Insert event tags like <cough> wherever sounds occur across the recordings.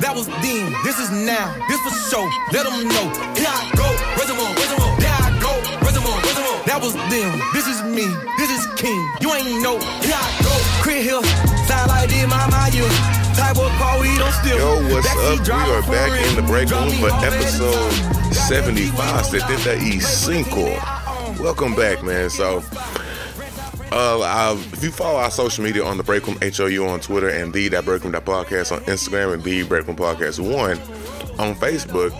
That was then, this is now, this for show. let them know. Here I go, raise 'em up, raise 'em up. There I go, raise 'em up, raise 'em up. That was them, this is me, this is King. You ain't know. Here I go, Crit Hill, sound like this, my my you. Type of car we don't steal. Yo, what's Backseat up? We are back in the break room for home at the episode time. 75, 75. Welcome back, man. So, uh, I, if you follow our social media on the Breakroom HOU on Twitter and the that Break Room that podcast on Instagram and the Breakroom Podcast One on Facebook,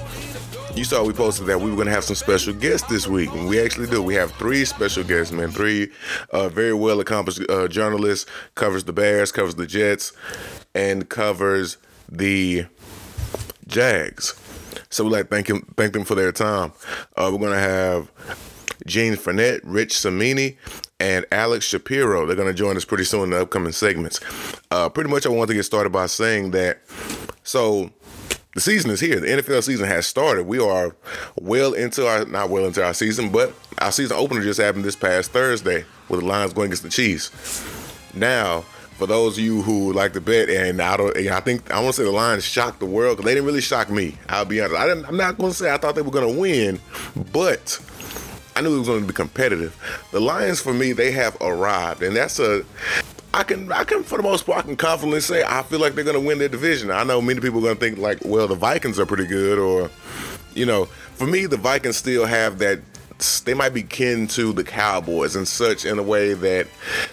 you saw we posted that we were going to have some special guests this week, and we actually do. We have three special guests, man. Three uh, very well accomplished uh, journalists. Covers the Bears, covers the Jets, and covers the Jags. So we like thank him, thank them for their time. Uh, we're gonna have Gene Frenette, Rich Cimini, and Alex Shapiro. They're gonna join us pretty soon in the upcoming segments. Uh, pretty much, I want to get started by saying that. So the season is here. The NFL season has started. We are well into our not well into our season, but our season opener just happened this past Thursday with the Lions going against the Chiefs. Now, for those of you who like to bet, and I don't, I think I want to say the Lions shocked the world because they didn't really shock me. I'll be honest. I I'm not going to say I thought they were going to win, but I knew it was going to be competitive. The Lions, for me, they have arrived, and that's a. I can, I can, for the most part, I can confidently say I feel like they're going to win their division. I know many people are going to think like, well, the Vikings are pretty good, or, you know, for me, the Vikings still have that. They might be kin to the Cowboys and such in a way that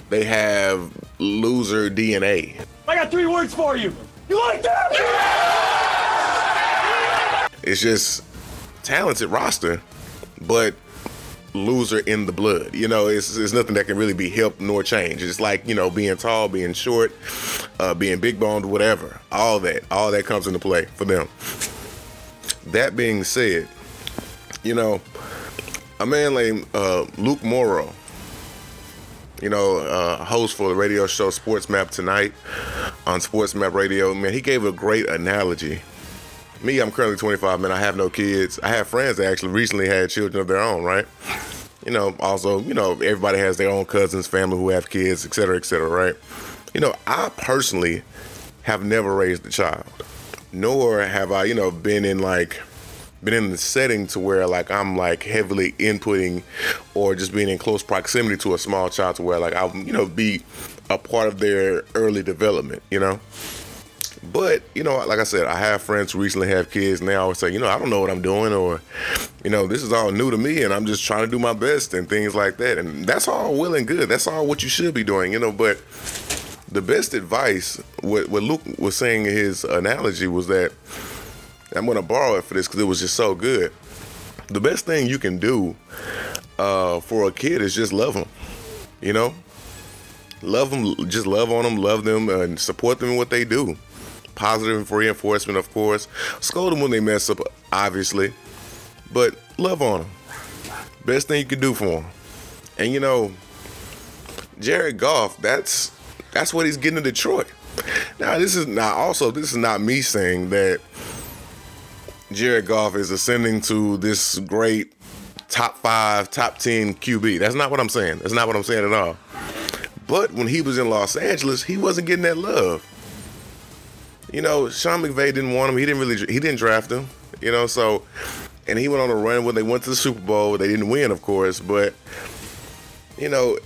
they have loser DNA. I got three words for you. You like that? It's just talented roster, but loser in the blood. You know, it's, it's nothing that can really be helped nor changed. It's like, you know, being tall, being short, uh, being big boned, whatever. All that, all that comes into play for them. That being said, you know, a man named uh, Luke Morrow, you know, uh, host for the radio show Sports Map Tonight on Sports Map Radio, man, he gave a great analogy me, I'm currently 25, man. I have no kids. I have friends that actually recently had children of their own, right? You know, also, you know, everybody has their own cousins, family who have kids, et cetera, et cetera, right? You know, I personally have never raised a child, nor have I, you know, been in like, been in the setting to where like I'm like heavily inputting or just being in close proximity to a small child to where like I'll, you know, be a part of their early development, you know? But, you know, like I said, I have friends who recently have kids and they always say, you know, I don't know what I'm doing or, you know, this is all new to me and I'm just trying to do my best and things like that. And that's all well and good. That's all what you should be doing, you know, but the best advice, what, what Luke was saying in his analogy was that I'm going to borrow it for this because it was just so good. The best thing you can do uh, for a kid is just love them, you know? Love them, just love on them, love them, and support them in what they do positive reinforcement, of course. Scold them when they mess up, obviously, but love on them. Best thing you can do for them. And you know, Jared Goff, that's that's what he's getting in Detroit. Now, this is not also this is not me saying that Jared Goff is ascending to this great top five, top ten QB. That's not what I'm saying. That's not what I'm saying at all. But when he was in Los Angeles, he wasn't getting that love you know, Sean McVay didn't want him. He didn't really, he didn't draft him. You know, so, and he went on a run when they went to the Super Bowl. They didn't win, of course, but you know,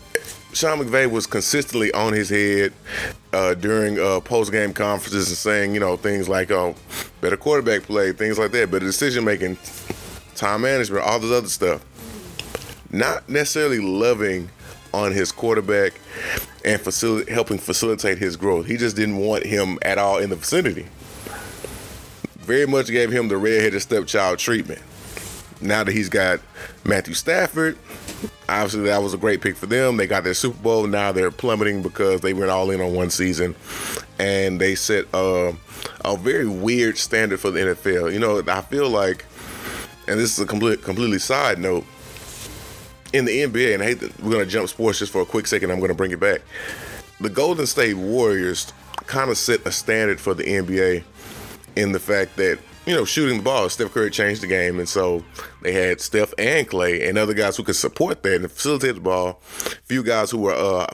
Sean McVay was consistently on his head uh, during uh, post game conferences and saying, you know, things like, "Oh, better quarterback play," things like that. better decision making, time management, all this other stuff, not necessarily loving on his quarterback and facil- helping facilitate his growth. He just didn't want him at all in the vicinity. Very much gave him the redheaded stepchild treatment. Now that he's got Matthew Stafford, obviously that was a great pick for them. They got their Super Bowl. Now they're plummeting because they went all in on one season, and they set uh, a very weird standard for the NFL. You know, I feel like, and this is a complete, completely side note in the NBA, and I hate that we're going to jump sports just for a quick second. I'm going to bring it back. The Golden State Warriors kind of set a standard for the NBA in the fact that, you know, shooting the ball, Steph Curry changed the game. And so they had Steph and Clay and other guys who could support that and facilitate the ball. Few guys who were uh,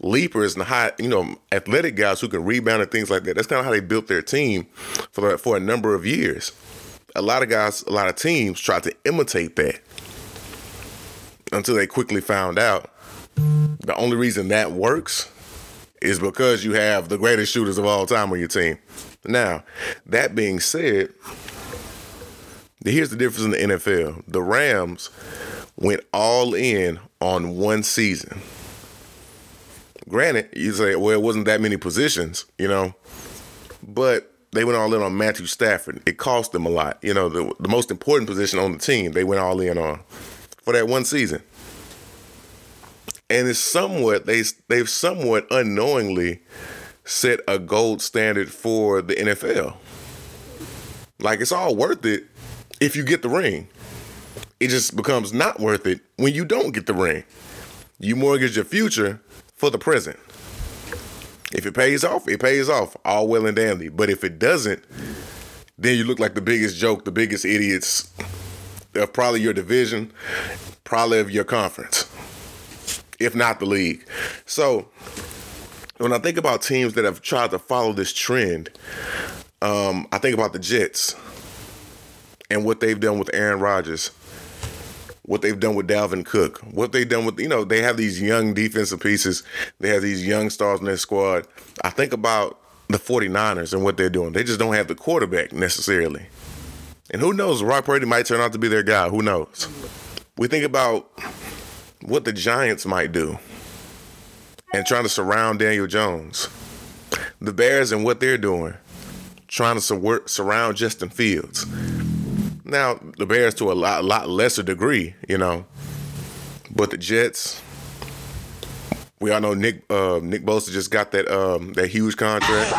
leapers and high, you know, athletic guys who can rebound and things like that. That's kind of how they built their team for for a number of years. A lot of guys, a lot of teams tried to imitate that until they quickly found out the only reason that works is because you have the greatest shooters of all time on your team. Now, that being said, here's the difference in the NFL. The Rams went all in on one season. Granted, you say, well, it wasn't that many positions, you know, but they went all in on Matthew Stafford. It cost them a lot. You know, the, the most important position on the team, they went all in on for that one season. And it's somewhat, they, they've somewhat unknowingly set a gold standard for the NFL. Like, it's all worth it if you get the ring. It just becomes not worth it when you don't get the ring. You mortgage your future for the present. If it pays off, it pays off, all well and dandy. But if it doesn't, then you look like the biggest joke, the biggest idiots of probably your division, probably of your conference, if not the league. So when I think about teams that have tried to follow this trend, um, I think about the Jets and what they've done with Aaron Rodgers what they've done with Dalvin Cook, what they've done with, you know, they have these young defensive pieces, they have these young stars in their squad. I think about the 49ers and what they're doing. They just don't have the quarterback necessarily. And who knows, Brock Purdy might turn out to be their guy. Who knows? We think about what the Giants might do and trying to surround Daniel Jones. The Bears and what they're doing, trying to sur- surround Justin Fields. Now the Bears to a lot, lot lesser degree, you know, but the Jets. We all know Nick uh, Nick Bosa just got that um, that huge contract.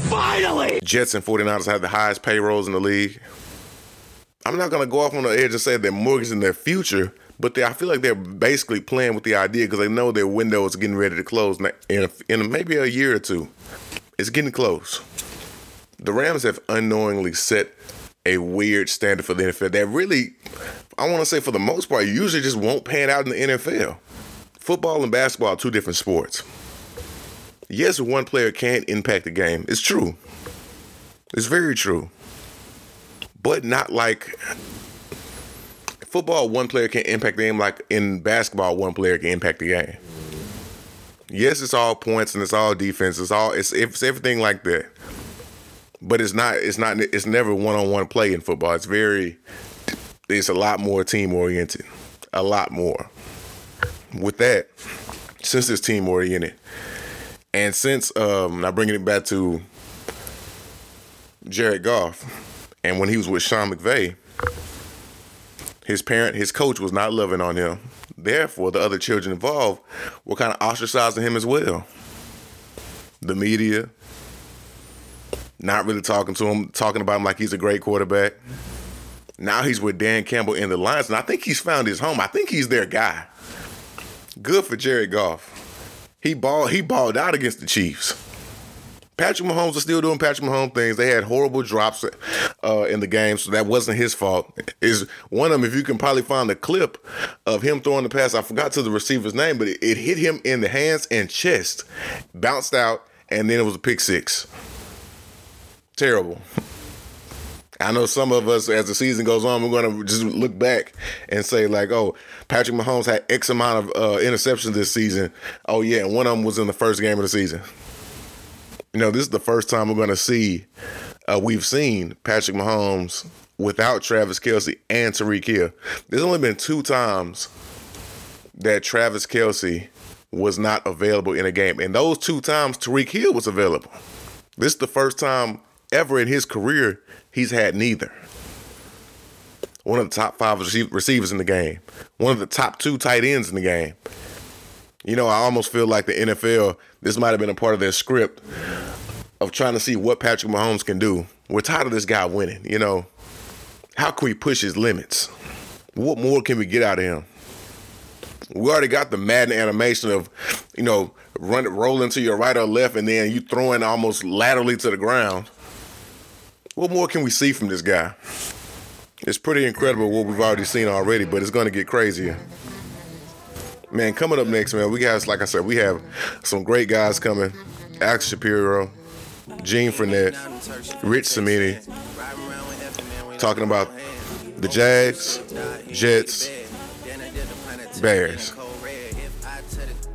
<laughs> Finally! Jets and 49ers have the highest payrolls in the league. I'm not gonna go off on the edge and say they're mortgaging their future, but they, I feel like they're basically playing with the idea because they know their window is getting ready to close in, a, in maybe a year or two. It's getting close. The Rams have unknowingly set a weird standard for the NFL that really, I want to say for the most part, usually just won't pan out in the NFL. Football and basketball are two different sports. Yes, one player can impact the game. It's true. It's very true. But not like football, one player can impact the game like in basketball, one player can impact the game. Yes, it's all points and it's all defense. It's all it's, it's everything like that but it's not it's not it's never one-on-one play in football it's very it's a lot more team oriented a lot more with that since it's team oriented and since um now bringing it back to Jared Goff and when he was with Sean McVay his parent his coach was not loving on him therefore the other children involved were kind of ostracizing him as well the media not really talking to him, talking about him like he's a great quarterback. Now he's with Dan Campbell in the Lions, and I think he's found his home. I think he's their guy. Good for Jared Goff. He balled he balled out against the Chiefs. Patrick Mahomes was still doing Patrick Mahomes things. They had horrible drops uh, in the game, so that wasn't his fault. Is one of them? If you can probably find the clip of him throwing the pass, I forgot to the receiver's name, but it, it hit him in the hands and chest, bounced out, and then it was a pick six terrible. I know some of us, as the season goes on, we're going to just look back and say, like, oh, Patrick Mahomes had X amount of uh, interceptions this season. Oh, yeah, and one of them was in the first game of the season. You know, this is the first time we're going to see, uh, we've seen Patrick Mahomes without Travis Kelce and Tyreek Hill. There's only been two times that Travis Kelce was not available in a game. And those two times, Tyreek Hill was available. This is the first time ever in his career he's had neither. One of the top five receivers in the game, one of the top two tight ends in the game. You know, I almost feel like the NFL, this might have been a part of their script of trying to see what Patrick Mahomes can do. We're tired of this guy winning. You know, how can we push his limits? What more can we get out of him? We already got the Madden animation of, you know, run rolling to your right or left, and then you throwing almost laterally to the ground. What more can we see from this guy? It's pretty incredible what we've already seen already, but it's going to get crazier. Man, coming up next, man, we got like I said, we have some great guys coming. Alex Shapiro, Gene Frenette, Rich Cimini, talking about the Jags, Jets, Bears.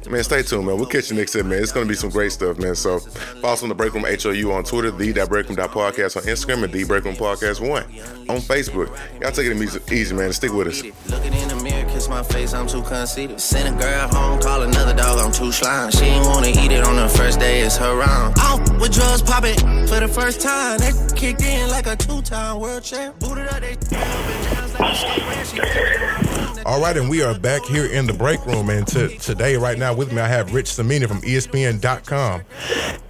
Man, stay tuned, man. We'll catch you next time, man. It's going to be some great stuff, man. So, follow us on the Breakroom HOU on Twitter, the Breakroom Podcast on Instagram, and the Breakroom Podcast 1 on Facebook. Y'all take it easy, man. Stick with us. Looking in the mirror, kiss my face, I'm too conceited. Send a girl home, call another dog, I'm too slime. She ain't want to eat it on the first day, it's her round. Out with drugs popping for the first time. That kicked in like a two time world champ. Booted up, they <laughs> all right, and we are back here in the break room. And to, today, right now, with me, I have Rich Cimini from ESPN.com.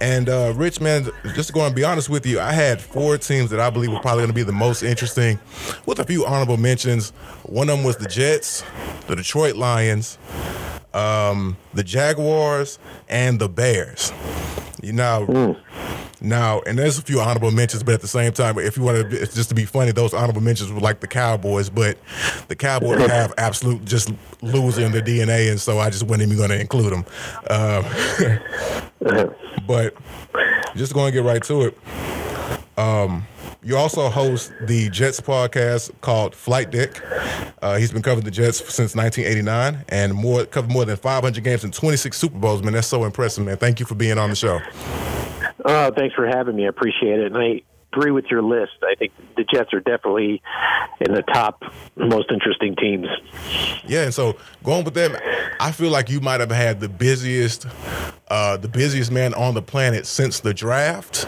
And uh, Rich, man, just going to be honest with you, I had four teams that I believe were probably going to be the most interesting, with a few honorable mentions. One of them was the Jets, the Detroit Lions, um, the Jaguars, and the Bears. You know, mm. Now, and there's a few honorable mentions, but at the same time, if you want to, just to be funny, those honorable mentions were like the Cowboys, but the Cowboys <laughs> have absolute just loser in their DNA, and so I just wasn't even going to include them. Um, <laughs> but just going to get right to it. Um, you also host the Jets podcast called Flight Deck. Uh, he's been covering the Jets since 1989 and more covered more than 500 games and 26 Super Bowls. Man, that's so impressive, man. Thank you for being on the show. Oh, thanks for having me. I appreciate it. And I agree with your list. I think the Jets are definitely in the top most interesting teams. Yeah, and so going with them, I feel like you might have had the busiest, uh, the busiest man on the planet since the draft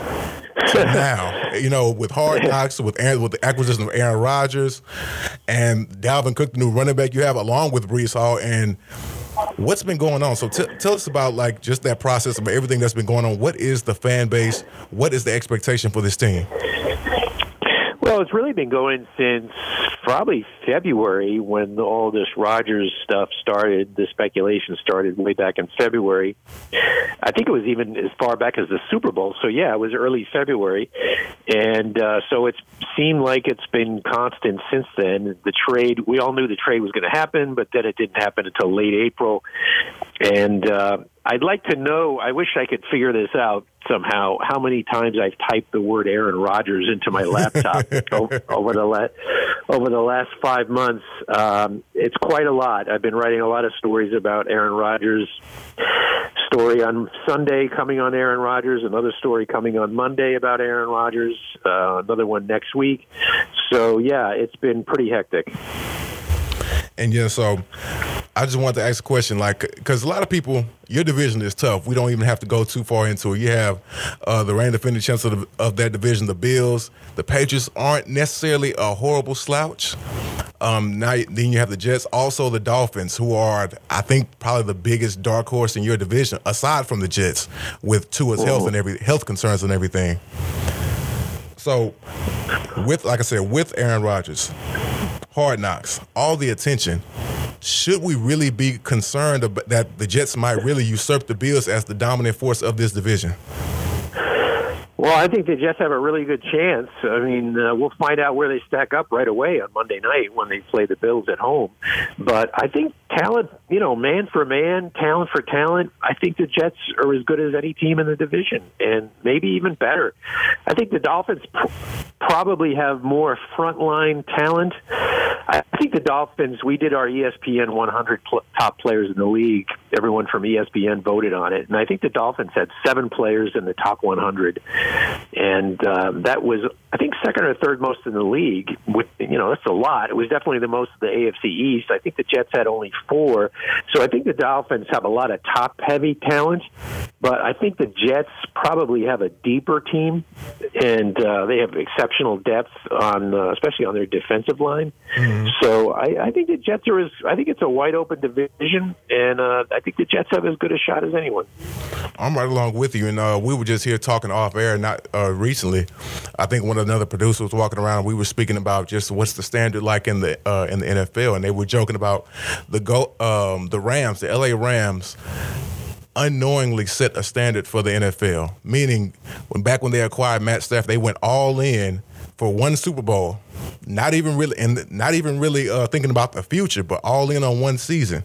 to <laughs> now. You know, with Hard Knocks, with Aaron, with the acquisition of Aaron Rodgers, and Dalvin Cook, the new running back you have, along with Breece Hall, and what's been going on? So t- tell us about like just that process of everything that's been going on. What is the fan base? What is the expectation for this team? Well, it's really been going since probably February when all this Rodgers stuff started. The speculation started way back in February. I think it was even as far back as the Super Bowl. So yeah, it was early February, and uh, so it's seemed like it's been constant since then. The trade, we all knew the trade was going to happen, but then it didn't happen until late April, and uh, I'd like to know. I wish I could figure this out somehow. How many times I've typed the word Aaron Rodgers into my laptop <laughs> over, over the last over the last five months? Um, it's quite a lot. I've been writing a lot of stories about Aaron Rodgers. Story on Sunday coming on Aaron Rodgers. Another story coming on Monday about Aaron Rodgers. Uh, another one next week. So yeah, it's been pretty hectic. And yeah, so I just wanted to ask a question, like, because a lot of people, your division is tough. We don't even have to go too far into it. You have uh, the reigning defending champs of, of, that division, the Bills. The Patriots aren't necessarily a horrible slouch. Um, now, then you have the Jets, also the Dolphins, who are, I think, probably the biggest dark horse in your division, aside from the Jets, with Tua's health and every health concerns and everything. So, with like I said, with Aaron Rodgers, Hard Knocks, all the attention. Should we really be concerned that the Jets might really usurp the Bills as the dominant force of this division? Well, I think the Jets have a really good chance. I mean, uh, we'll find out where they stack up right away on Monday night when they play the Bills at home. But I think talent, you know, man for man, talent for talent, I think the Jets are as good as any team in the division and maybe even better. I think the Dolphins pr- probably have more frontline talent. I think the Dolphins, we did our ESPN 100 pl- top players in the league. Everyone from ESPN voted on it. And I think the Dolphins had seven players in the top 100. And um, that was, I think, second or third most in the league. With, you know, that's a lot. It was definitely the most of the AFC East. I think the Jets had only four. So I think the Dolphins have a lot of top heavy talent, but I think the Jets probably have a deeper team, and uh, they have exceptional depth on, uh, especially on their defensive line. Mm-hmm. So I, I think the Jets are as I think it's a wide open division, and uh, I think the Jets have as good a shot as anyone. I'm right along with you, and uh, we were just here talking off air, not uh, recently. I think one of the other producers was walking around. We were speaking about just what's the standard like in the uh, in the NFL, and they were joking about the go um, the Rams, the LA Rams unknowingly set a standard for the NFL. Meaning, when back when they acquired Matt Stafford, they went all in for one Super Bowl, not even really and not even really uh, thinking about the future, but all in on one season.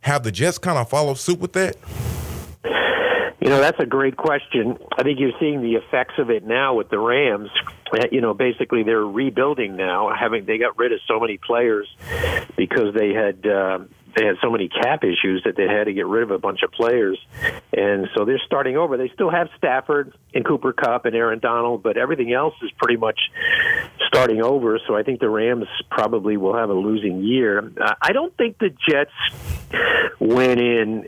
have the Jets kind of follow suit with that? You know, that's a great question. I think you're seeing the effects of it now with the Rams. Uh, You know, basically they're rebuilding now. Having they got rid of so many players because they had uh, they had so many cap issues that they had to get rid of a bunch of players, and so they're starting over. They still have Stafford and Cooper Kupp and Aaron Donald, but everything else is pretty much starting over. So I think the Rams probably will have a losing year. Uh, I don't think the Jets went in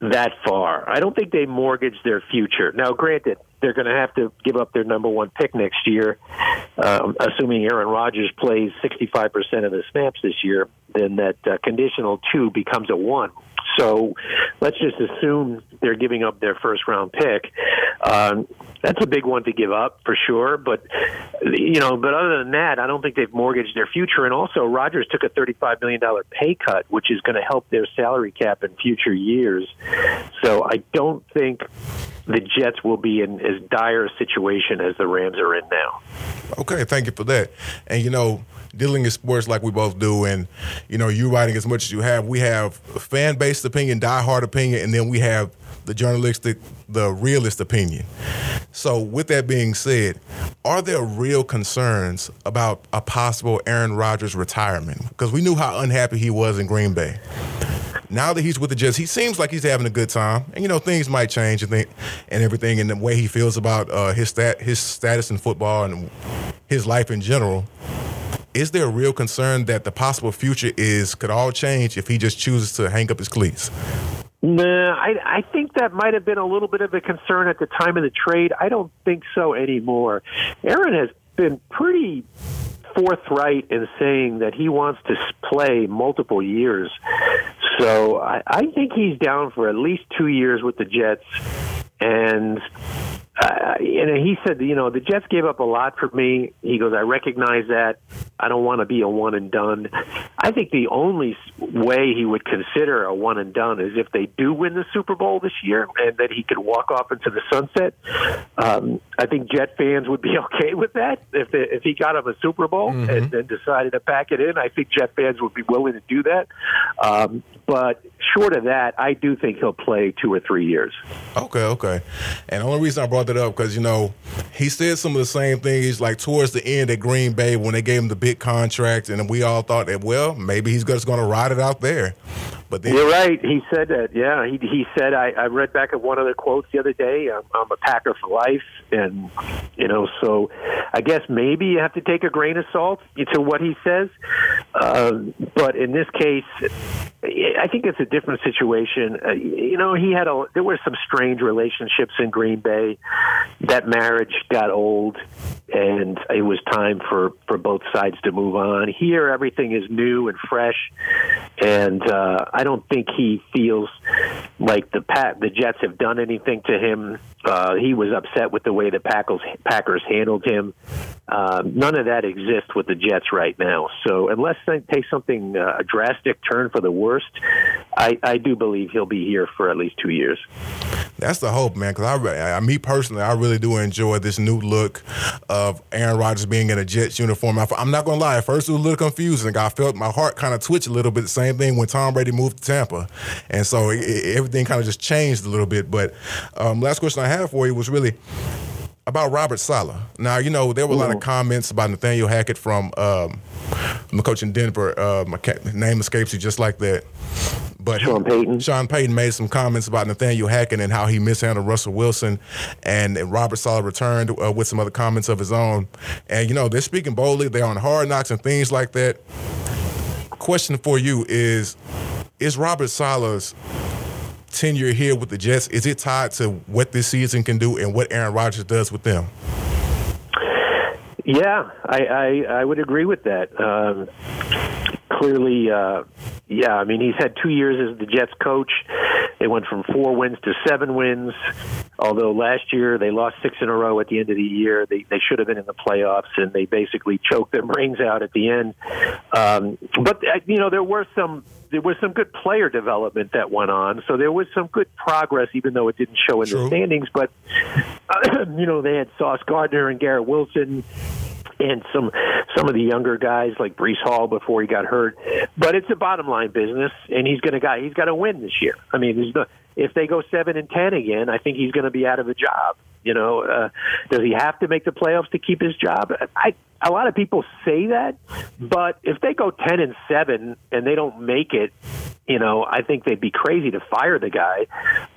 that far. I don't think they mortgage their future. Now, granted, they're going to have to give up their number one pick next year, um, assuming Aaron Rodgers plays 65% of the snaps this year. Then that uh, conditional two becomes a one. So let's just assume they're giving up their first round pick. Um, that's a big one to give up for sure. But you know, but other than that, I don't think they've mortgaged their future. And also, Rodgers took a thirty-five million dollar pay cut, which is going to help their salary cap in future years. So I don't think the Jets will be in as dire a situation as the Rams are in now. Okay, thank you for that. And you know, dealing in sports like we both do, and you know, you writing as much as you have, we have fan based opinion, die-hard opinion, and then we have the journalistic, the realist opinion. So, with that being said, are there real concerns about a possible Aaron Rodgers retirement? Because we knew how unhappy he was in Green Bay. Now that he's with the Jets, he seems like he's having a good time, and you know things might change and, and everything, and the way he feels about uh, his stat, his status in football and his life in general. Is there a real concern that the possible future is could all change if he just chooses to hang up his cleats? Nah, I, I think that might have been a little bit of a concern at the time of the trade. I don't think so anymore. Aaron has been pretty forthright in saying that he wants to play multiple years. So I, I think he's down for at least two years with the Jets. And uh, and he said, you know, the Jets gave up a lot for me. He goes, I recognize that. I don't want to be a one and done. I think the only way he would consider a one and done is if they do win the Super Bowl this year, and that he could walk off into the sunset. Um, I think Jet fans would be <laughs> okay with that if they, if he got him a Super Bowl and then decided to pack it in. I think Jet fans would be willing to do that. Um, but short of that, I do think he'll play two or three years. Okay, okay. And the only reason I brought that up because you know he said some of the same things like towards the end at Green Bay when they gave him the big contract, and we all thought that well maybe he's just going to ride it out there. But then You're right. He said that. Yeah, he he said. I, I read back at one of the quotes the other day. I'm, I'm a Packer for life, and you know, so I guess maybe you have to take a grain of salt to what he says. Um, but in this case, I think it's a different situation. Uh, you know, he had a there were some strange relationships in Green Bay. That marriage got old, and it was time for for both sides to move on. Here, everything is new and fresh, and uh, I don't think he feels like the Pat, the Jets have done anything to him. Uh, he was upset with the way the Packers Packers handled him. Uh, none of that exists with the Jets right now. So unless they take something uh, a drastic turn for the worst, I, I do believe he'll be here for at least two years. That's the hope, man. Because I, I, me personally, I really do enjoy this new look of Aaron Rodgers being in a Jets uniform. I, am not gonna lie, at first it was a little confusing. I felt my heart kind of twitch a little bit. The same thing when Tom Brady moved to Tampa, and so it, it- everything kind of just changed a little bit. But um, last question I have for you was really about Robert Saleh. Now, you know, there were a lot of comments about Nathaniel Hackett from um, my coach in Denver. Uh, my ca- name escapes you just like that. But Sean Payton. Sean Payton made some comments about Nathaniel Hackett and how he mishandled Russell Wilson, and, and Robert Saleh returned uh, with some other comments of his own. And you know, they're speaking boldly. They're on hard knocks and things like that. Question for you is: Is Robert Saleh's tenure here with the Jets is it tied to what this season can do and what Aaron Rodgers does with them? Yeah, I, I, I would agree with that. Um, clearly, uh, yeah, I mean, he's had two years as the Jets coach. They went from four wins to seven wins. Although last year they lost six in a row at the end of the year, they they should have been in the playoffs, and they basically choked their brains out at the end. Um, but uh, you know, there were some there was some good player development that went on, so there was some good progress, even though it didn't show in True. the standings. But uh, <clears throat> you know, they had Sauce Gardner and Garrett Wilson and some some of the younger guys like Breece Hall before he got hurt. But it's a bottom line business, and he's going to he's got to win this year. I mean, there's no, if they go seven and ten again, I think he's going to be out of a job. You know, uh, does he have to make the playoffs to keep his job? I a lot of people say that, but if they go ten and seven and they don't make it, you know, I think they'd be crazy to fire the guy.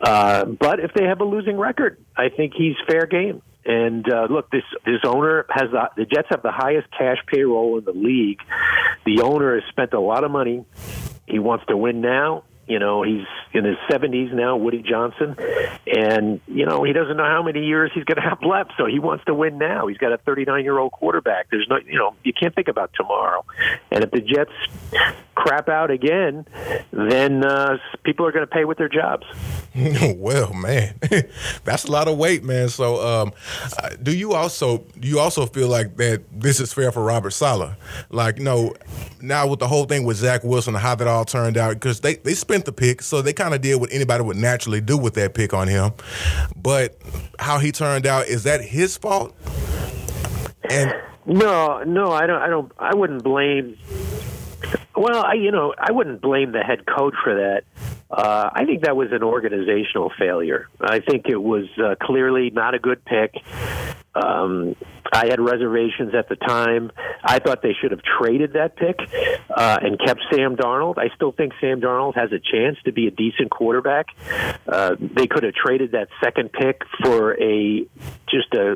Uh, but if they have a losing record, I think he's fair game. And uh, look, this this owner has the, the Jets have the highest cash payroll in the league. The owner has spent a lot of money. He wants to win now. You know, he's in his 70s now, Woody Johnson, and you know he doesn't know how many years he's going to have left. So he wants to win now. He's got a 39 year old quarterback. There's no, you know, you can't think about tomorrow. And if the Jets crap out again, then uh, people are going to pay with their jobs. <laughs> well, man, <laughs> that's a lot of weight, man. So, um, uh, do you also do you also feel like that this is fair for Robert Saleh? Like, you know, now with the whole thing with Zach Wilson, how that all turned out, because they they spent the pick, so they kind of did what anybody would naturally do with that pick on him. But how he turned out is that his fault? And no, no, I don't. I don't. I wouldn't blame well, I, you know, I wouldn't blame the head coach for that. Uh, I think that was an organizational failure. I think it was uh, clearly not a good pick. Um, I had reservations at the time. I thought they should have traded that pick uh, and kept Sam Darnold. I still think Sam Darnold has a chance to be a decent quarterback. Uh, they could have traded that second pick for a just a,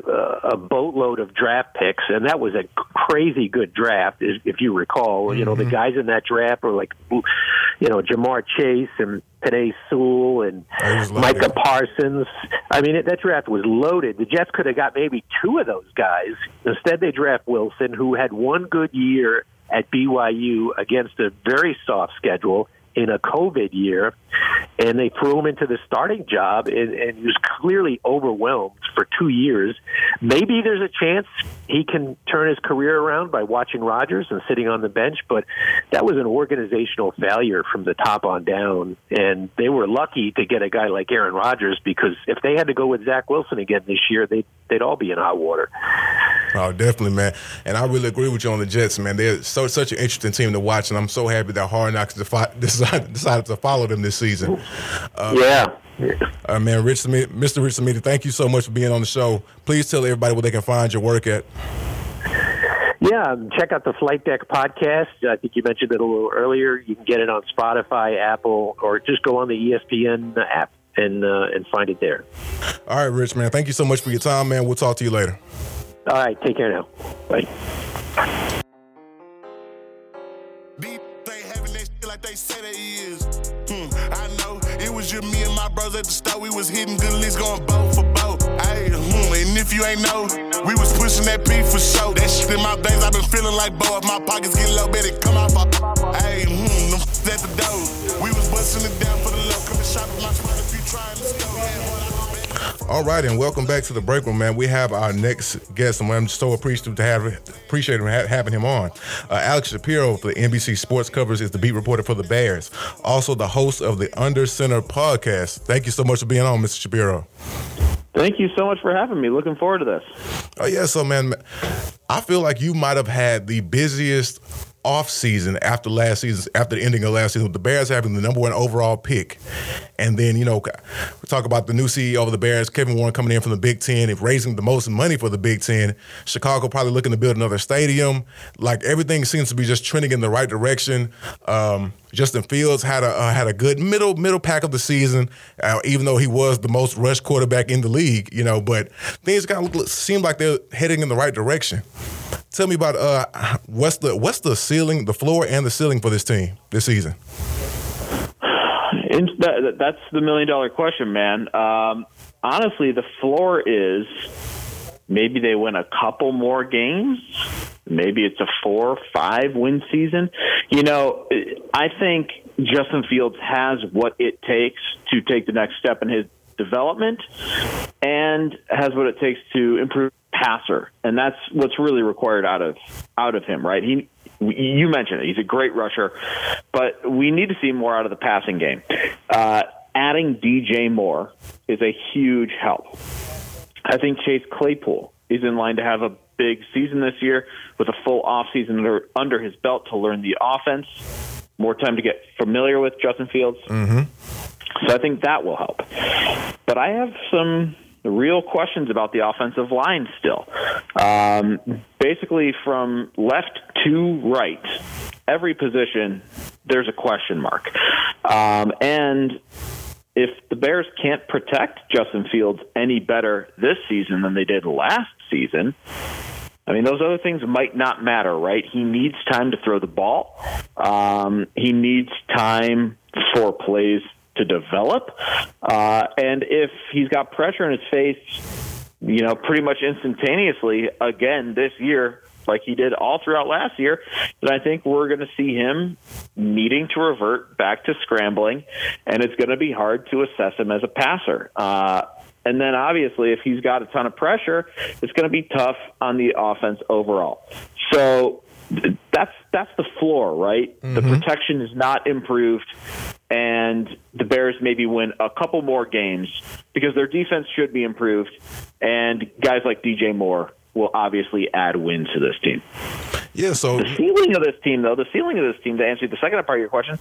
a boatload of draft picks, and that was a crazy good draft, if you recall. Mm-hmm. You know, the mm-hmm. guys in that draft were like, you know, Ja'Marr Chase and Penei Sewell and Micah Parsons. I mean, it, that draft was loaded. The Jets could have got maybe two of those guys. Instead, they draft Wilson, who had one good year at BYU against a very soft schedule in a COVID year, and they threw him into the starting job, and, and he was clearly overwhelmed for two years. Maybe there's a chance he can turn his career around by watching Rodgers and sitting on the bench, but that was an organizational failure from the top on down, and they were lucky to get a guy like Aaron Rodgers because if they had to go with Zach Wilson again this year, they they'd all be in hot water. Oh, definitely, man. And I really agree with you on the Jets, man. They're so such an interesting team to watch, and I'm so happy that Hard Knocks <laughs> decided, decided to follow them this season. Uh, yeah. Uh, man, Rich, Mr. Rich Cimini, thank you so much for being on the show. Please tell everybody where they can find your work at. Yeah, check out the Flight Deck podcast. I think you mentioned it a little earlier. You can get it on Spotify, Apple, or just go on the ESPN app and uh, and find it there. All right, Rich, man. Thank you so much for your time, man. We'll talk to you later. All right, take care now. Bye. at the we was hitting good going for. Ayy, hmm, and if you ain't know, we was pushing that beef for show. That shit in my veins, i been feeling like. If my pockets get low, better come off. Ayy, hmm, them at the door. We was busting it down for the. Come and shop my spot if you to go. All right, and welcome back to the break room, man. We have our next guest, and I'm so appreciative to have appreciate him having him on. Uh, Alex Shapiro for the NBC Sports covers is the beat reporter for the Bears, also the host of the Under Center podcast. Thank you so much for being on, Mr. Shapiro. Thank you so much for having me. Looking forward to this. Oh yeah, so man, I feel like you might have had the busiest off season after last season, after the ending of last season, with the Bears having the number one overall pick, and then you know we talk about the new CEO of the Bears, Kevin Warren, coming in from the Big Ten, and raising the most money for the Big Ten. Chicago probably looking to build another stadium. Like everything seems to be just trending in the right direction. Um, Justin Fields had a uh, had a good middle middle pack of the season, uh, even though he was the most rushed quarterback in the league. You know, but things kind of seem like they're heading in the right direction. Tell me about uh, what's the what's the ceiling, the floor, and the ceiling for this team this season. That, that's the million dollar question, man. Um, honestly, the floor is maybe they win a couple more games. Maybe it's a four or five win season. You know, I think Justin Fields has what it takes to take the next step in his development and has what it takes to improve passer, and that's what's really required out of out of him, right? He you mentioned it; he's a great rusher, but we need to see more out of the passing game. Uh, adding DJ Moore is a huge help. I think Chase Claypool is in line to have a big season this year with a full offseason under, under his belt to learn the offense, more time to get familiar with Justin Fields. Mm-hmm. So I think that will help. But I have some real questions about the offensive line still. Um, basically, from left to right, every position, there's a question mark. Um, and if the Bears can't protect Justin Fields any better this season than they did last season, I mean, those other things might not matter, right? He needs time to throw the ball. Um, he needs time for plays to develop. Uh, and if he's got pressure in his face, you know, pretty much instantaneously again this year, like he did all throughout last year, then I think we're going to see him needing to revert back to scrambling, and it's going to be hard to assess him as a passer. Uh, and then obviously, if he's got a ton of pressure, it's going to be tough on the offense overall. So that's that's the floor, right? Mm-hmm. The protection is not improved, and the Bears maybe win a couple more games because their defense should be improved, and guys like DJ Moore will obviously add wins to this team. Yeah. So the ceiling of this team, though, the ceiling of this team, to answer the second part of your question,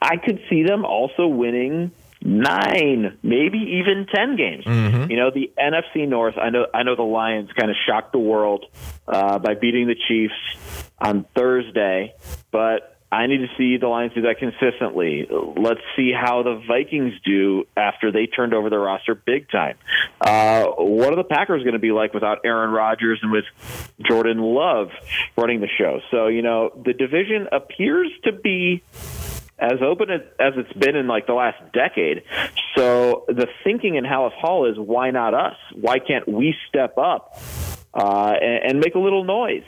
I could see them also winning nine, maybe even ten games. Mm-hmm. You know, the NFC North. I know. I know the Lions kind of shocked the world uh, by beating the Chiefs on Thursday, but I need to see the Lions do that consistently. Let's see how the Vikings do after they turned over their roster big time. Uh, what are the Packers going to be like without Aaron Rodgers and with Jordan Love running the show? So, you know, the division appears to be as open as, it's been in like the last decade. So the thinking in Halas Hall is why not us? Why can't we step up uh, and, and make a little noise?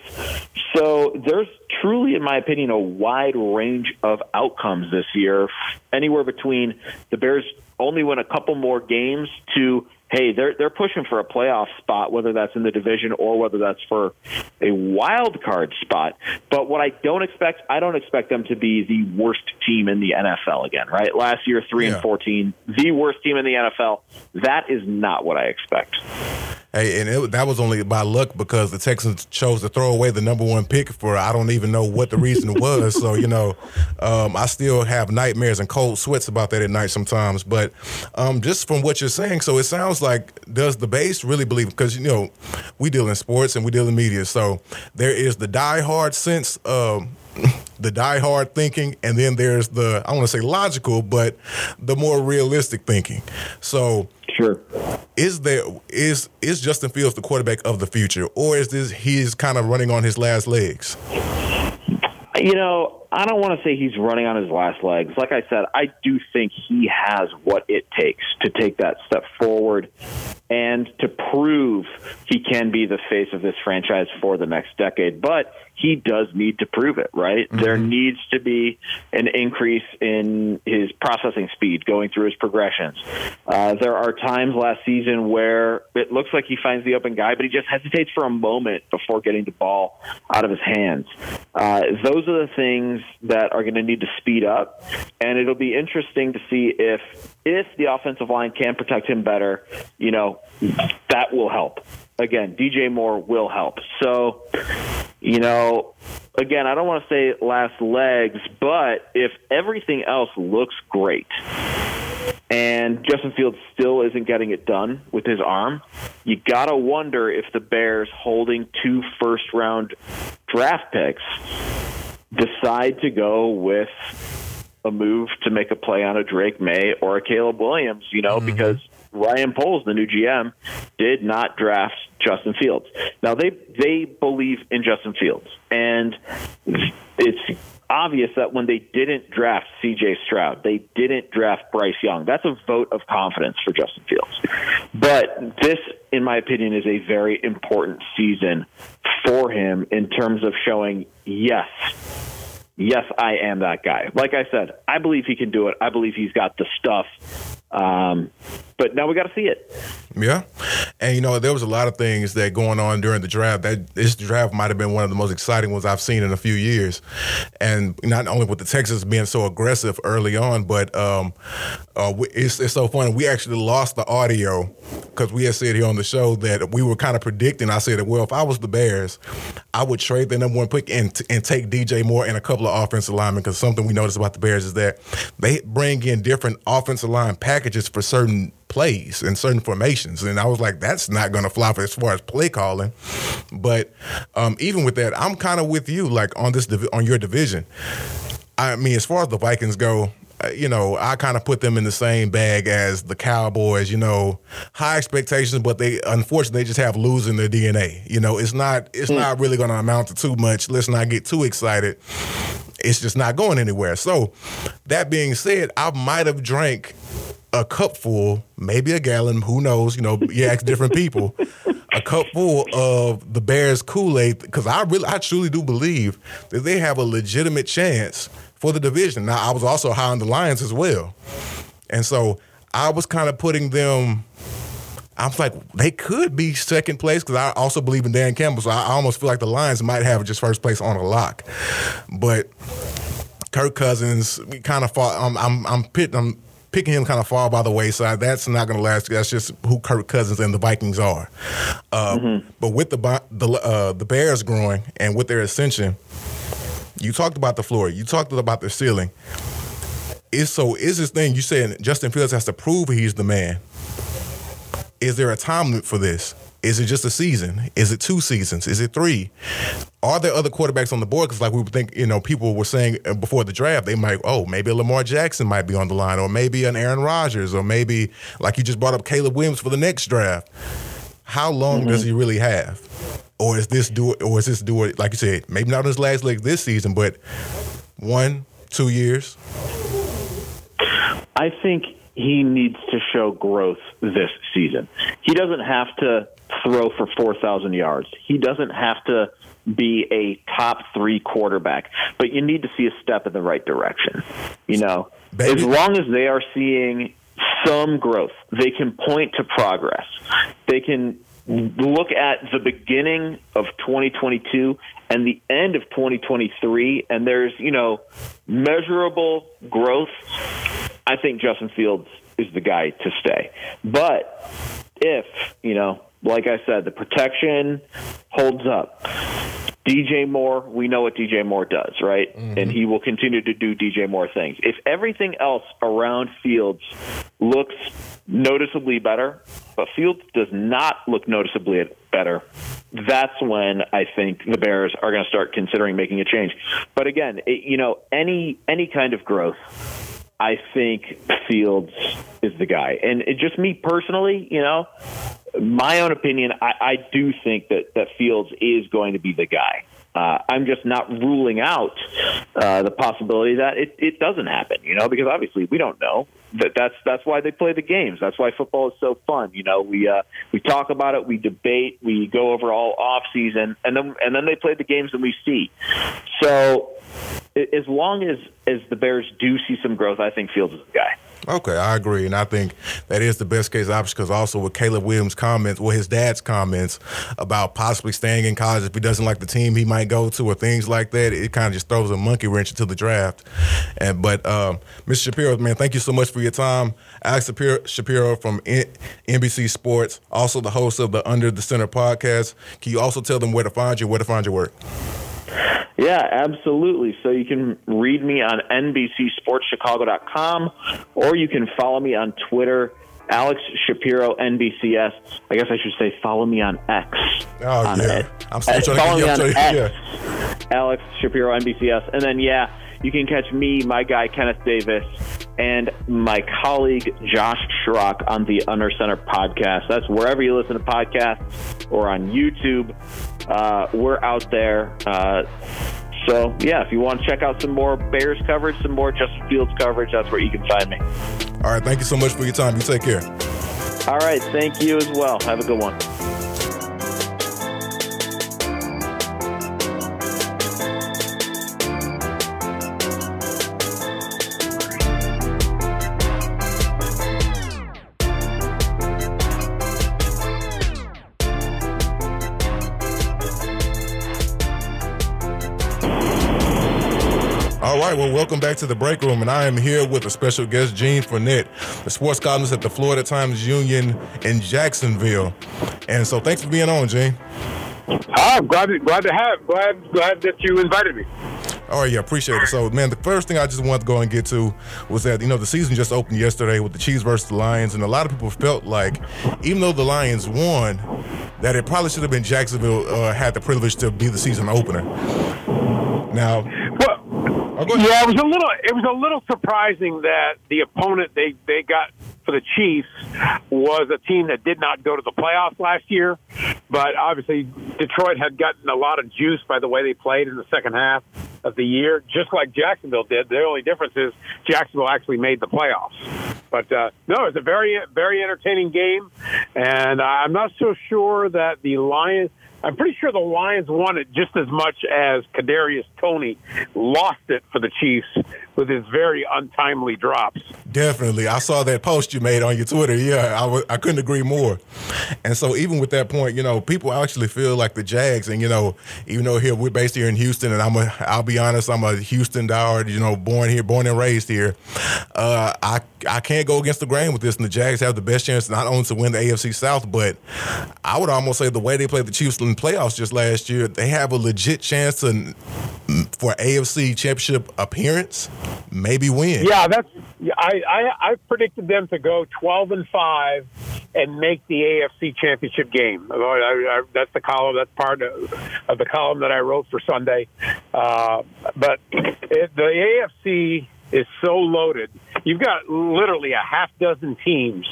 So there's truly, in my opinion, a wide range of outcomes this year, anywhere between the Bears only win a couple more games to hey, they're they're pushing for a playoff spot, whether that's in the division or whether that's for a wild card spot. But what I don't expect, I don't expect them to be the worst team in the NFL again. Right? Last year, three yeah. and fourteen, the worst team in the NFL. That is not what I expect. Hey, and it, that was only by luck because the Texans chose to throw away the number one pick for I don't even know what the reason <laughs> was. So you know, um, I still have nightmares and cold sweats about that at night sometimes. But um, just from what you're saying, so it sounds like does the base really believe? Because you know, we deal in sports and we deal in media, so there is the die-hard sense. Um, <laughs> the die-hard thinking, and then there's the I want to say logical, but the more realistic thinking. So Sure. Is there is is Justin Fields the quarterback of the future, or is this he's kind of running on his last legs? You know, I don't want to say he's running on his last legs. Like I said, I do think he has what it takes to take that step forward and to prove he can be the face of this franchise for the next decade. But he does need to prove it, right? Mm-hmm. There needs to be an increase in his processing speed going through his progressions. Uh, there are times last season where it looks like he finds the open guy, but he just hesitates for a moment before getting the ball out of his hands. Uh, those are the things that are going to need to speed up, and it'll be interesting to see if if the offensive line can protect him better, you know, that will help. Again, DJ Moore will help. So, you know, again, I don't want to say last legs, but if everything else looks great and Justin Fields still isn't getting it done with his arm, you got to wonder if the Bears holding two first round draft picks decide to go with a move to make a play on a Drake Maye or a Caleb Williams, you know, mm-hmm. because Ryan Poles, the new GM, did not draft Justin Fields. Now they they believe in Justin Fields, and it's obvious that when they didn't draft C.J. Stroud, they didn't draft Bryce Young. That's a vote of confidence for Justin Fields. But this, in my opinion, is a very important season for him in terms of showing yes yes, I am that guy. Like I said, I believe he can do it. I believe he's got the stuff. Um, but now we got to see it. Yeah, And you know, there was a lot of things that going on during the draft. That this draft might have been one of the most exciting ones I've seen in a few years. And not only with the Texans being so aggressive early on, but um, uh, it's, it's so funny. We actually lost the audio because we had said here on the show that we were kind of predicting. I said, well, if I was the Bears, I would trade the number one pick and, and take DJ Moore and a couple of offensive linemen because something we noticed about the Bears is that they bring in different offensive line for certain plays and certain formations. And I was like, that's not going to fly for as far as play calling. But um, even with that, I'm kind of with you, like on this on your division. I mean, as far as the Vikings go, uh, you know, I kind of put them in the same bag as the Cowboys. You know, high expectations, but they unfortunately they just have losing their DNA. You know, it's not it's mm. not really going to amount to too much. Let's not get too excited. It's just not going anywhere. So, that being said, I might have drank a cup full, maybe a gallon, who knows? You know, you ask different people. a cup full of the Bears Kool Aid because I really, I truly do believe that they have a legitimate chance for the division. Now, I was also high on the Lions as well, and so I was kind of putting them. I was like, they could be second place because I also believe in Dan Campbell. So I almost feel like the Lions might have just first place on a lock, but. Kirk Cousins, we kind of fought. I'm, I'm, I'm, pit, I'm picking him kind of fall by the wayside. That's not going to last. That's just who Kirk Cousins and the Vikings are. Uh, mm-hmm. But with the the uh, the Bears growing and with their ascension, you talked about the floor. You talked about the ceiling. Is so is this thing you said Justin Fields has to prove he's the man. Is there a time limit for this? Is it just a season? Is it two seasons? Is it three? Are there other quarterbacks on the board? Because like we think, you know, people were saying uh, before the draft, they might, oh, maybe a Lamar Jackson might be on the line, or maybe an Aaron Rodgers, or maybe like you just brought up Caleb Williams for the next draft. How long mm-hmm. does he really have? Or is this do or is this do it like you said, maybe not on his last leg this season, but one, two years? I think he needs to show growth this season. He doesn't have to throw for 4,000 yards. He doesn't have to be a top three quarterback, but you need to see a step in the right direction. You know, Baby. as long as they are seeing some growth, they can point to progress. They can look at the beginning of 2022 and the end of 2023, and there's, you know, measurable growth. I think Justin Fields is the guy to stay. But if, you know, like I said, the protection holds up. DJ Moore, we know what DJ Moore does, right? Mm-hmm. And he will continue to do DJ Moore things. If everything else around Fields looks noticeably better, but Fields does not look noticeably better, that's when I think the Bears are going to start considering making a change. But again, it, you know, any any kind of growth I think Fields is the guy. And it, just me personally, you know, my own opinion, I, I do think that, that Fields is going to be the guy. Uh, I'm just not ruling out uh, the possibility that it, it doesn't happen, you know, because obviously we don't know. That that's that's why they play the games. That's why football is so fun. You know, we uh, we talk about it, we debate, we go over all off season, and then and then they play the games and we see. So as long as as the Bears do see some growth, I think Fields is the guy. Okay, I agree, and I think that is the best case option because also with Caleb Williams' comments, well, his dad's comments about possibly staying in college if he doesn't like the team he might go to or things like that, it kind of just throws a monkey wrench into the draft. And but um, Mr. Shapiro, man, thank you so much for your time. Alex Shapiro, from NBC Sports, also the host of the Under the Center podcast. Can you also tell them where to find you, where to find your work? Yeah, absolutely. So you can read me on NBCSportsChicago.com or you can follow me on Twitter, Alex Shapiro NBCS. I guess I should say follow me on X. Oh, on yeah. It. I'm still trying follow to me on X, yeah. Alex Shapiro NBCS. And then, yeah, you can catch me, my guy Kenneth Davis, and my colleague Josh Schrock on the Under Center podcast. That's wherever you listen to podcasts or on YouTube. Uh, we're out there. Uh, so, yeah, if you want to check out some more Bears coverage, some more Justin Fields coverage, that's where you can find me. All right. Thank you so much for your time. You take care. All right. Thank you as well. Have a good one. Welcome back to the break room, and I am here with a special guest, Gene Frenette, the sports columnist at the Florida Times Union in Jacksonville. And so, thanks for being on, Gene. Ah, I'm glad, glad to have, glad, glad that you invited me. All right, yeah, appreciate it. So, man, the first thing I just wanted to go and get to was that you know the season just opened yesterday with the Chiefs versus the Lions, and a lot of people felt like, even though the Lions won, that it probably should have been Jacksonville uh, had the privilege to be the season opener. Now, Well, oh, go ahead. Yeah, it was a little, it was a little surprising that the opponent they they got for the Chiefs was a team that did not go to the playoffs last year, but obviously Detroit had gotten a lot of juice by the way they played in the second half of the year, just like Jacksonville did. The only difference is Jacksonville actually made the playoffs. But uh, no, it's a very very entertaining game, and I'm not so sure that the Lions. I'm pretty sure the Lions won it just as much as Kadarius Toney lost it for the Chiefs with his very untimely drops. Definitely. I saw that post you made on your Twitter. Yeah, I w- I couldn't agree more. And so, even with that point, you know, people actually feel like the Jags, and, you know, even though here we're based here in Houston, and I'm a, I'll be honest, I'm a Houston diehard, you know, born here, born and raised here. Uh, I, I can't go against the grain with this, and the Jags have the best chance not only to win the AFC South, but I would almost say the way they played the Chiefs in the playoffs just last year, they have a legit chance to for AFC championship appearance, maybe win. Yeah, that's. I, I I predicted them to go twelve and five and make the AFC Championship game. I, I, that's the column. That's part of, of the column that I wrote for Sunday. Uh, but it, the AFC is so loaded. You've got literally a half dozen teams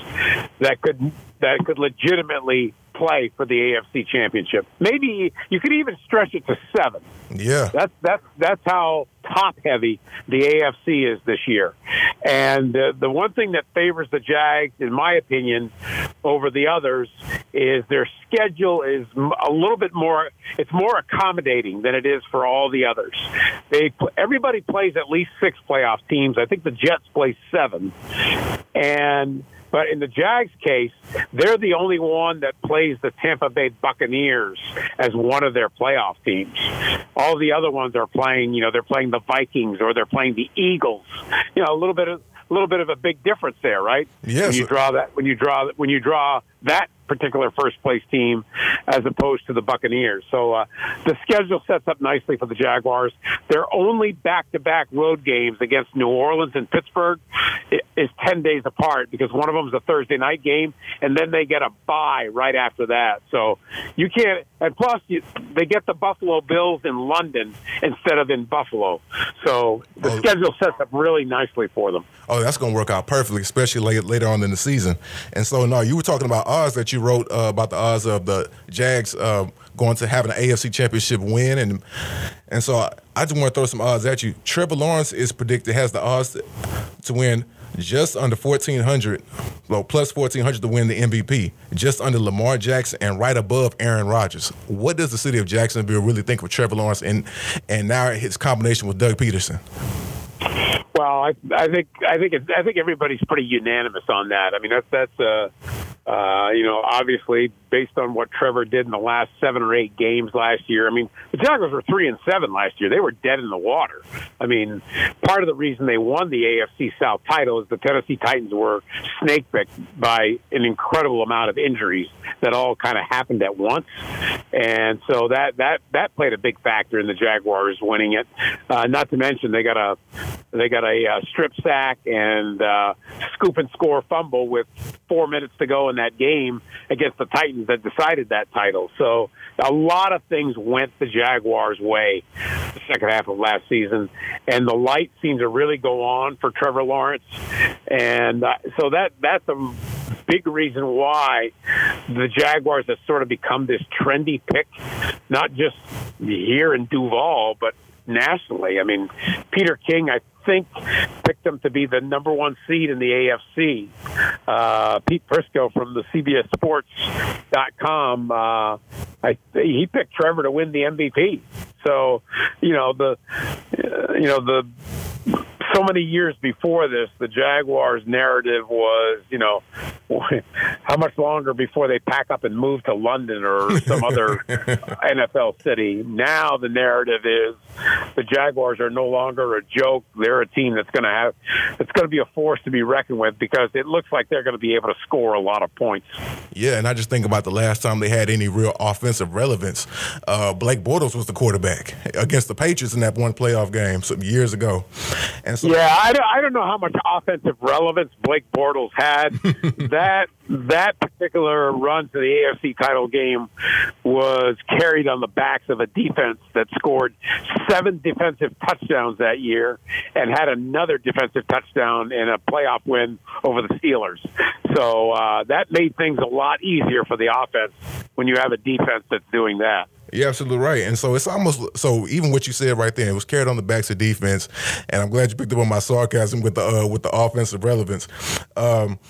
that could that could legitimately play for the AFC Championship. Maybe you could even stretch it to seven. Yeah. That's that's that's how top heavy the AFC is this year. And uh, the one thing that favors the Jags, in my opinion, over the others is their schedule is a little bit more. It's more accommodating than it is for all the others. They everybody plays at least six playoff teams. I think the Jets play seven, and. But in the Jags case, they're the only one that plays the Tampa Bay Buccaneers as one of their playoff teams. All the other ones are playing, you know, they're playing the Vikings or they're playing the Eagles. You know, a little bit of a little bit of a big difference there, right? Yes. When you draw that when you draw when you draw that particular first place team as opposed to the Buccaneers. So uh, the schedule sets up nicely for the Jaguars. Their only back-to-back road games against New Orleans and Pittsburgh is 10 days apart because one of them is a Thursday night game and then they get a bye right after that. So you can't and plus you, they get the Buffalo Bills in London instead of in Buffalo. So the Oh. schedule sets up really nicely for them. Oh, that's going to work out perfectly, especially late, later on in the season. And so, no, you were talking about odds that you wrote uh, about the odds of the Jags uh, going to having an AFC Championship win, and and so I, I just want to throw some odds at you. Trevor Lawrence is predicted has the odds to win just under fourteen hundred, well plus fourteen hundred to win the MVP, just under Lamar Jackson and right above Aaron Rodgers. What does the city of Jacksonville really think of Trevor Lawrence and and now his combination with Doug Pederson? Well, I, I think I think I think everybody's pretty unanimous on that. I mean, that's that's uh, uh, you know obviously based on what Trevor did in the last seven or eight games last year. I mean, the Jaguars were three and seven last year. They were dead in the water. I mean, part of the reason they won the AFC South title is the Tennessee Titans were snake bit by an incredible amount of injuries that all kind of happened at once, and so that that that played a big factor in the Jaguars winning it. Uh, not to mention they got a they got a uh, strip sack and uh, scoop and score fumble with four minutes to go in that game against the Titans that decided that title. So a lot of things went the Jaguars' way the second half of last season, and the light seemed to really go on for Trevor Lawrence, and uh, so that that's a big reason why the Jaguars have sort of become this trendy pick, not just here in Duval, but nationally. I mean, Peter King, I think, picked them to be the number one seed in the AFC. Uh, Pete Prisco from the CBS Sports.com, uh, I, he picked Trevor to win the MVP. So, you know, the, uh, you know, the, so many years before this, the Jaguars' narrative was, you know, <laughs> how much longer before they pack up and move to London or some other <laughs> NFL city? Now the narrative is the Jaguars are no longer a joke. They're a team that's going to have it's going to be a force to be reckoned with because it looks like they're going to be able to score a lot of points. Yeah, and I just think about the last time they had any real offensive relevance. Uh, Blake Bortles was the quarterback against the Patriots in that one playoff game some years ago. And so, yeah, I don't, I don't know how much offensive relevance Blake Bortles had. <laughs> that that particular run to the AFC title game was carried on the backs of a defense that scored seven defensive touchdowns that year and had another defensive touchdown in a playoff win over the Steelers. So uh, that made things a lot easier for the offense when you have a defense that's doing that. You're absolutely right. And so it's almost so even what you said right there, it was carried on the backs of defense. And I'm glad you picked up on my sarcasm with the uh, with the offensive relevance. Um,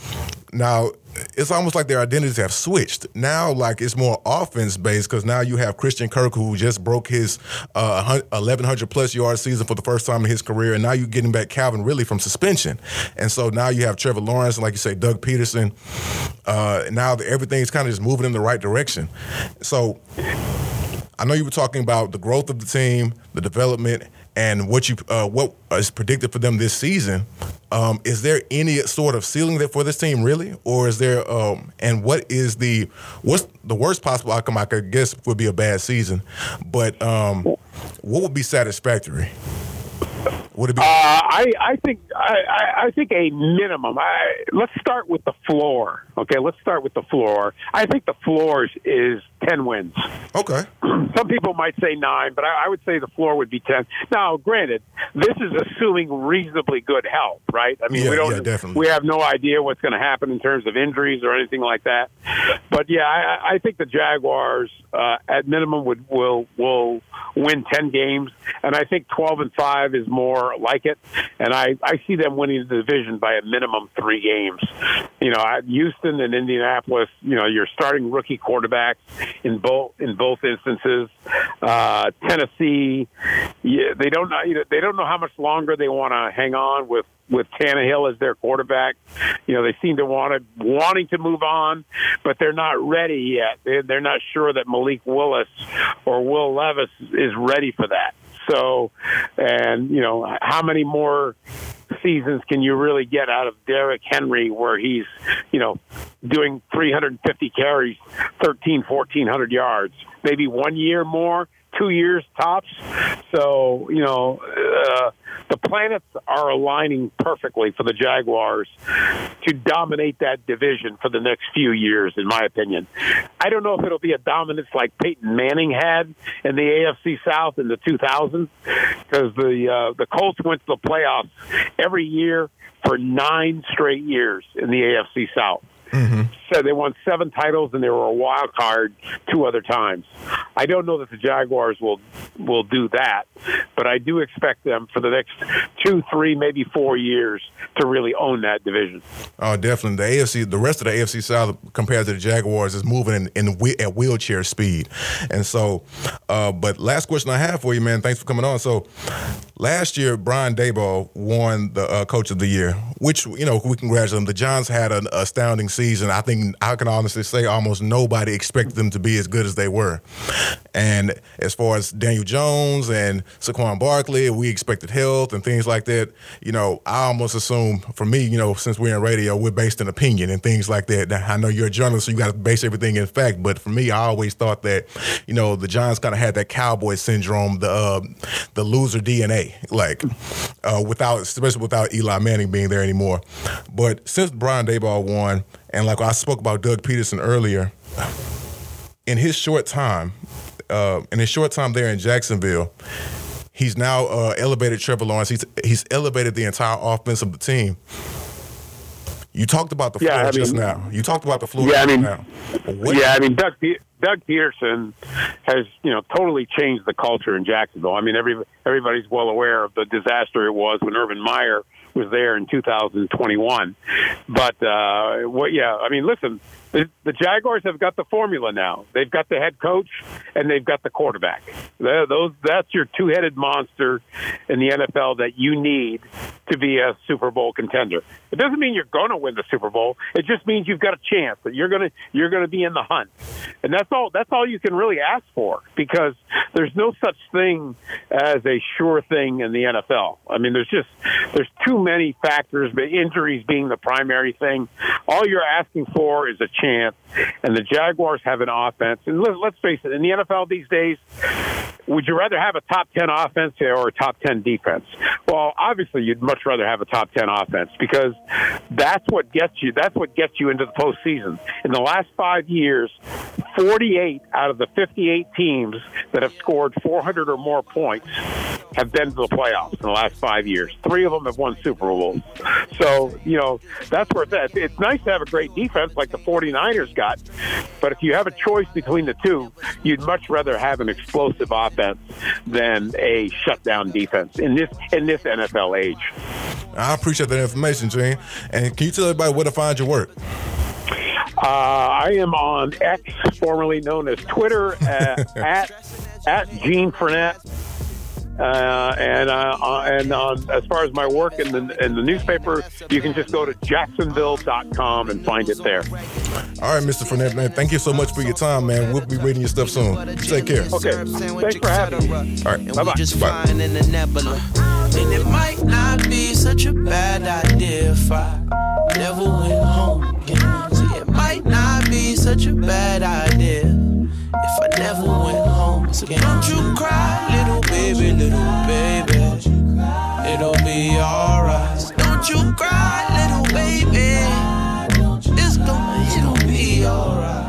now it's almost like their identities have switched. Now, like it's more offense based because now you have Christian Kirk who just broke his uh, 1100 plus yard season for the first time in his career, and now you're getting back Calvin Ridley from suspension, and so now you have Trevor Lawrence and like you say Doug Pederson. Uh, now everything's kind of just moving in the right direction. So I know you were talking about the growth of the team, the development, and what you uh, what is predicted for them this season. Um, is there any sort of ceiling there for this team, really, or is there? Um, and what is the what's the worst possible outcome? I could guess would be a bad season, but um, what would be satisfactory? Would it be? Uh, I I think I, I think a minimum. I, let's start with the floor. Okay, let's start with the floor. I think the floor is ten wins. Okay. <clears throat> Some people might say nine, but I, I would say the floor would be ten. Now, granted, this is assuming reasonably good health, right? I mean, yeah, we don't. Yeah, definitely. We have no idea what's going to happen in terms of injuries or anything like that. But yeah, I, I think the Jaguars uh, at minimum would will will win ten games, and I think twelve and five is more like it. And I, I see them winning the division by a minimum three games. You know, Houston and Indianapolis, you know, you're starting rookie quarterbacks in both in both instances. Uh, Tennessee, yeah, they don't know they don't know how much longer they want to hang on with with Tannehill as their quarterback. You know, they seem to want to wanting to move on, but they're not ready yet. They're not sure that Malik Willis or Will Levis is ready for that. So, and you know, how many more seasons can you really get out of Derrick Henry where he's, you know, doing 350 carries, 13, 1400 yards? Maybe one year more, two years tops. So, you know, uh, the planets are aligning perfectly for the Jaguars to dominate that division for the next few years, in my opinion. I don't know if it'll be a dominance like Peyton Manning had in the AFC South in the 2000s, because the uh, the Colts went to the playoffs every year for nine straight years in the AFC South. Mm-hmm. They won seven titles and they were a wild card two other times. I don't know that the Jaguars will will do that, but I do expect them for the next two, three, maybe four years to really own that division. Oh, definitely. The AFC, the rest of the AFC South compared to the Jaguars is moving in, in at wheelchair speed, and so. Uh, but last question I have for you, man. Thanks for coming on. So, last year Brian Daboll won the uh, Coach of the Year, which you know we congratulate him. The Giants had an astounding season, I think I can honestly say almost nobody expected them to be as good as they were. And as far as Daniel Jones and Saquon Barkley, we expected health and things like that. You know, I almost assume for me, you know, since we're in radio, we're based in opinion and things like that. Now, I know you're a journalist, so you got to base everything in fact. But for me, I always thought that, you know, the Giants kind of had that cowboy syndrome, the uh, the loser DNA, like uh, without, especially without Eli Manning being there anymore. But since Brian Daboll won, and like I spoke about Doug Pederson earlier, in his short time, uh, in his short time there in Jacksonville, he's now uh, elevated Trevor Lawrence. He's he's elevated the entire offense of the team. You talked about the floor yeah, I mean, just now. You talked about the floor yeah, I mean, now. What? Yeah, I mean Doug Doug Pederson has you know totally changed the culture in Jacksonville. I mean every everybody's well aware of the disaster it was when Urban Meyer was there in 2021. But uh, what? Yeah, I mean, listen, The, Jaguars have got the formula now. They've got the head coach and they've got the quarterback. Those that's your two-headed monster in the NFL that you need to be a Super Bowl contender. It doesn't mean you're going to win the Super Bowl. It just means you've got a chance that you're going to you're going to be in the hunt. And that's all that's all you can really ask for because there's no such thing as a sure thing in the NFL. I mean, there's just there's too many factors, but injuries being the primary thing. All you're asking for is a chance, and the Jaguars have an offense. And let, let's face it, in the NFL these days, would you rather have a top 10 offense or a top 10 defense? Well, obviously you'd much rather have a top 10 offense because that's what gets you that's what gets you into the postseason. In the last 5 years, 48 out of the 58 teams that have scored 400 or more points have been to the playoffs in the last 5 years. 3 of them have won Super Bowls. So, you know, that's where it's at. It's nice to have a great defense like the 49ers got, but if you have a choice between the two, you'd much rather have an explosive offense than a shutdown defense in this in this NFL age. I appreciate that information, Gene. And can you tell everybody where to find your work? Uh, I am on X, formerly known as Twitter, uh, <laughs> at at Gene Frenette. Uh, and uh, uh, and on, as far as my work in the in the newspaper, you can just go to jacksonville.com and find it there. All right, Mr. Frenette, man. Thank you so much for your time, man. We'll be reading your stuff soon. Take care. Okay. Thanks for having me. All right. Bye bye. just flying in the nebula. And it might not be such a bad idea if I never went home again. See, it might not be such a bad idea if I never went home again. Don't you cry, little baby, little baby. It'll be alright. Don't you cry, little baby. It's gonna, it'll be alright.